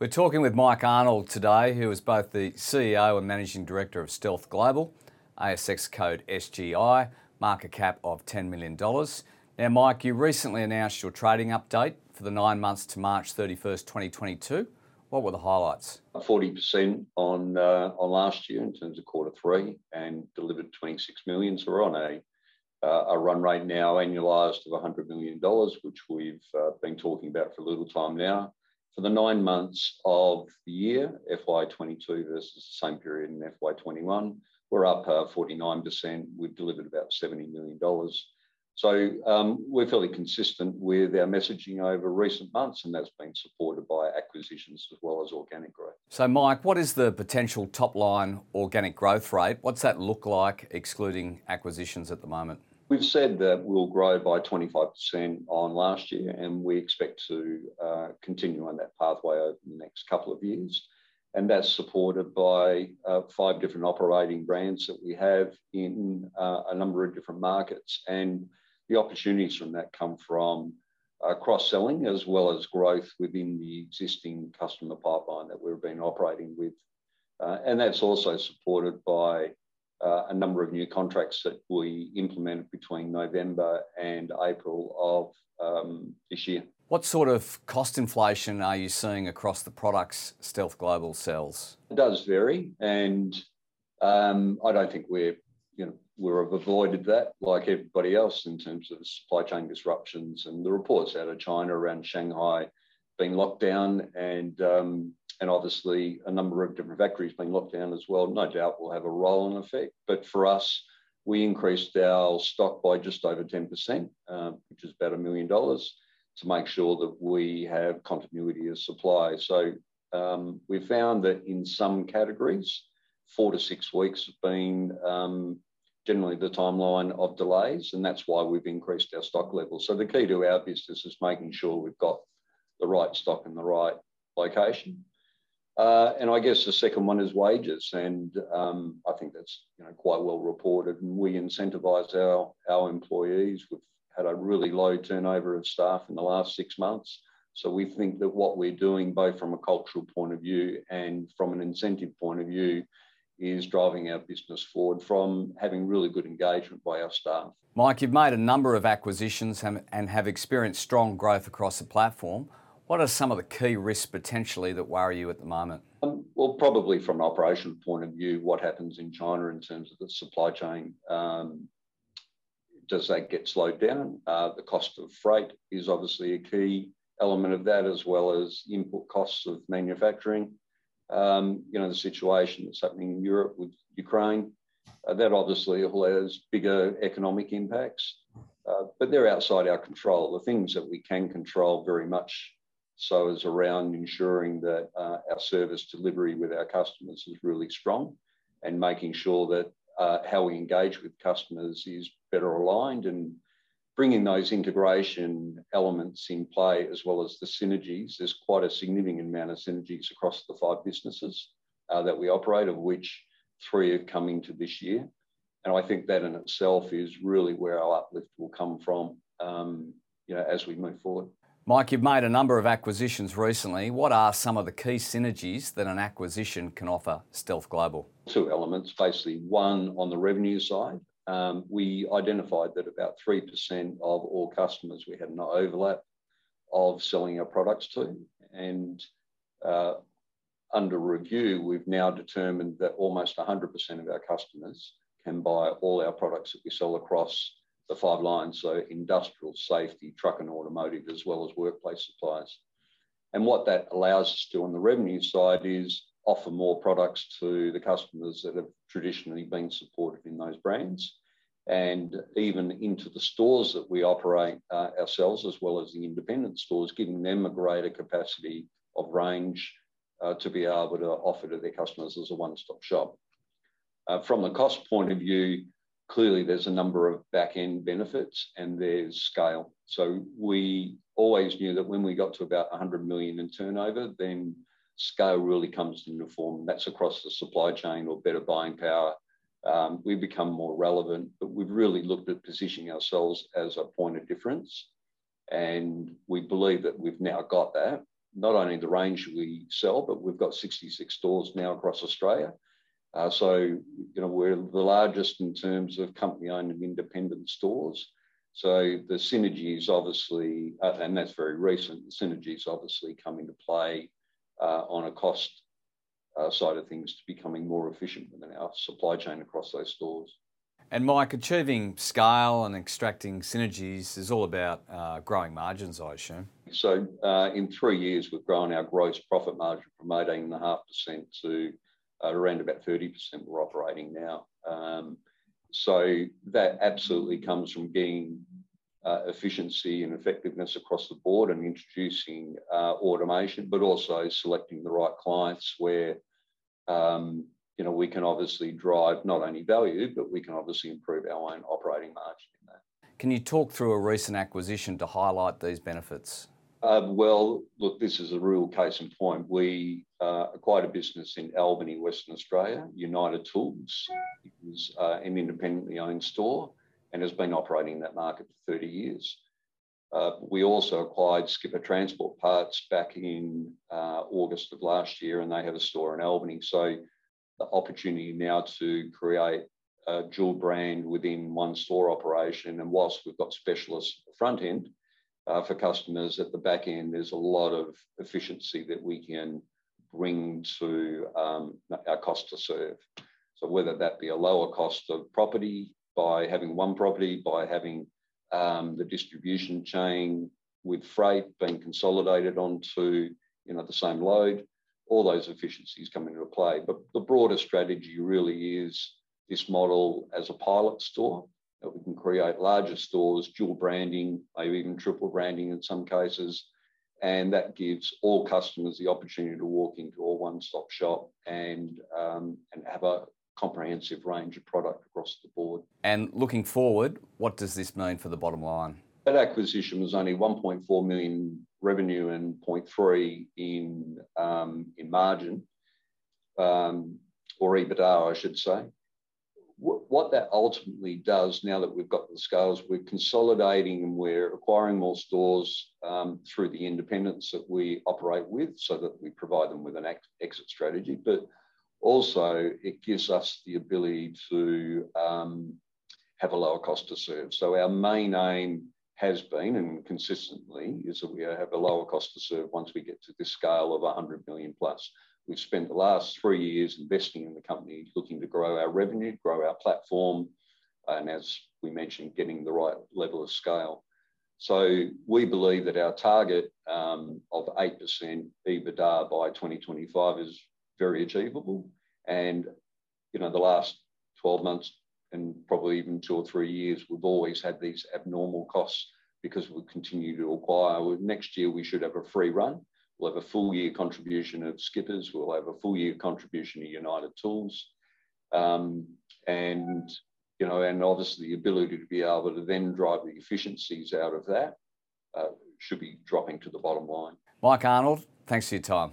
We're talking with Mike Arnold today, who is both the CEO and Managing Director of Stealth Global, ASX code SGI, market cap of $10 million. Now, Mike, you recently announced your trading update for the nine months to March 31st, 2022. What were the highlights? 40% on uh, on last year in terms of quarter three and delivered 26 million. So We're on a uh, a run rate now annualized of 100 million dollars, which we've uh, been talking about for a little time now. For the nine months of the year, FY22 versus the same period in FY21, we're up 49%. We've delivered about 70 million dollars. So um, we're fairly consistent with our messaging over recent months, and that's been supported by acquisitions as well as organic growth. So, Mike, what is the potential top-line organic growth rate? What's that look like excluding acquisitions at the moment? We've said that we'll grow by 25% on last year, and we expect to uh, continue on that pathway over the next couple of years. And that's supported by uh, five different operating brands that we have in uh, a number of different markets. And the opportunities from that come from cross-selling as well as growth within the existing customer pipeline that we've been operating with. And that's also supported by Uh, a number of new contracts that we implemented between November and April of um, this year. What sort of cost inflation are you seeing across the products Stealth Global sells? It does vary, and um, I don't think we've avoided that like everybody else in terms of supply chain disruptions and the reports out of China around Shanghai being locked down and um, and obviously a number of different factories being locked down as well, no doubt will have a roll-on effect. But for us, we increased our stock by just over 10%, um, which is about a 1 million dollars, to make sure that we have continuity of supply. So um, we found that in some categories, four to six weeks have been um, generally the timeline of delays, and that's why we've increased our stock levels. So the key to our business is making sure we've got the right stock in the right location. Uh, and I guess the second one is wages, and um, I think that's you know quite well reported. And we incentivize our employees. We've had a really low turnover of staff in the last six months. So we think that what we're doing, both from a cultural point of view and from an incentive point of view, is driving our business forward from having really good engagement by our staff. Mike, you've made a number of acquisitions and have experienced strong growth across the platform. What are some of the key risks potentially that worry you at the moment? Well, probably from an operational point of view, what happens in China in terms of the supply chain, does that get slowed down? The cost of freight is obviously a key element of that, as well as input costs of manufacturing. Um, you know, the situation that's happening in Europe with Ukraine, that obviously has bigger economic impacts. Uh, but they're outside our control. The things that we can control very much so is around ensuring that uh, our service delivery with our customers is really strong and making sure that uh, how we engage with customers is better aligned and bringing those integration elements in play as well as the synergies. There's quite a significant amount of synergies across the five businesses uh, that we operate, of which three are coming to this year. And I think that in itself is really where our uplift will come from um, you know, as we move forward. Mike, you've made a number of acquisitions recently. What are some of the key synergies that an acquisition can offer Stealth Global? Two elements. Basically, one, on the revenue side, um, we identified that about 3% of all customers we had an overlap of selling our products to. And uh, under review, we've now determined that almost 100% of our customers can buy all our products that we sell across the five lines, so industrial, safety, truck and automotive, as well as workplace supplies. And what that allows us to on the revenue side is offer more products to the customers that have traditionally been supported in those brands, and even into the stores that we operate uh, ourselves, as well as the independent stores, giving them a greater capacity of range uh, to be able to offer to their customers as a one-stop shop. Uh, from the cost point of view, clearly there's a number of back-end benefits and there's scale. So we always knew that when we got to about 100 million in turnover, then scale really comes into form. That's across the supply chain or better buying power. Um, we become more relevant, but we've really looked at positioning ourselves as a point of difference, and we believe that we've now got that. not only the range we sell, but we've got 66 stores now across Australia. Uh, so, you know, we're the largest in terms of company-owned and independent stores. So the synergies obviously, uh, and that's very recent, the synergies obviously come into play uh, on a cost uh, side of things to becoming more efficient within our supply chain across those stores. And Mike, achieving scale and extracting synergies is all about uh, growing margins, I assume. So, uh, in three years, we've grown our gross profit margin from 18.5% to around about 30% we're operating now. Um, so, that absolutely comes from getting uh, efficiency and effectiveness across the board and introducing uh, automation, but also selecting the right clients where um, you know, we can obviously drive not only value, but we can obviously improve our own operating margin in that. Can you talk through a recent acquisition to highlight these benefits? Uh, well, look, this is a real case in point. We uh, acquired a business in Albany, Western Australia, United Tools. It was uh, an independently owned store and has been operating in that market for 30 years. Uh, we also acquired Skipper Transport Parts back in uh, August of last year, and they have a store in Albany. So the opportunity now to create a dual brand within one store operation. And whilst we've got specialists at the front end uh, for customers at the back end, there's a lot of efficiency that we can bring to um, our cost to serve. So whether that be a lower cost of property by having one property, by having um, the distribution chain with freight being consolidated onto you know the same load, all those efficiencies come into play. But the broader strategy really is this model as a pilot store that we can create larger stores, dual branding, maybe even triple branding in some cases. And that gives all customers the opportunity to walk into a one-stop shop and um, and have a comprehensive range of product across the board. And looking forward, what does this mean for the bottom line? That acquisition was only 1.4 million revenue and 0.3 in um, in margin, um, or EBITDA, I should say. What that ultimately does, now that we've got the scales, we're consolidating and we're acquiring more stores um, through the independents that we operate with, so that we provide them with an exit strategy. But also, it gives us the ability to um, have a lower cost to serve. So our main aim has been and consistently is that we have a lower cost to serve once we get to this scale of 100 million plus. We've spent the last three years investing in the company, looking to grow our revenue, grow our platform, and as we mentioned, getting the right level of scale. So we believe that our target um, of 8% EBITDA by 2025 is very achievable. And, you know, the last 12 months and probably even two or three years, we've always had these abnormal costs because we continue to acquire. Next year, we should have a free run. We'll have a full year contribution of Skippers. We'll have a full year contribution of United Tools. Um, and, you know, and obviously the ability to be able to then drive the efficiencies out of that uh, should be dropping to the bottom line. Mike Arnold, thanks for your time.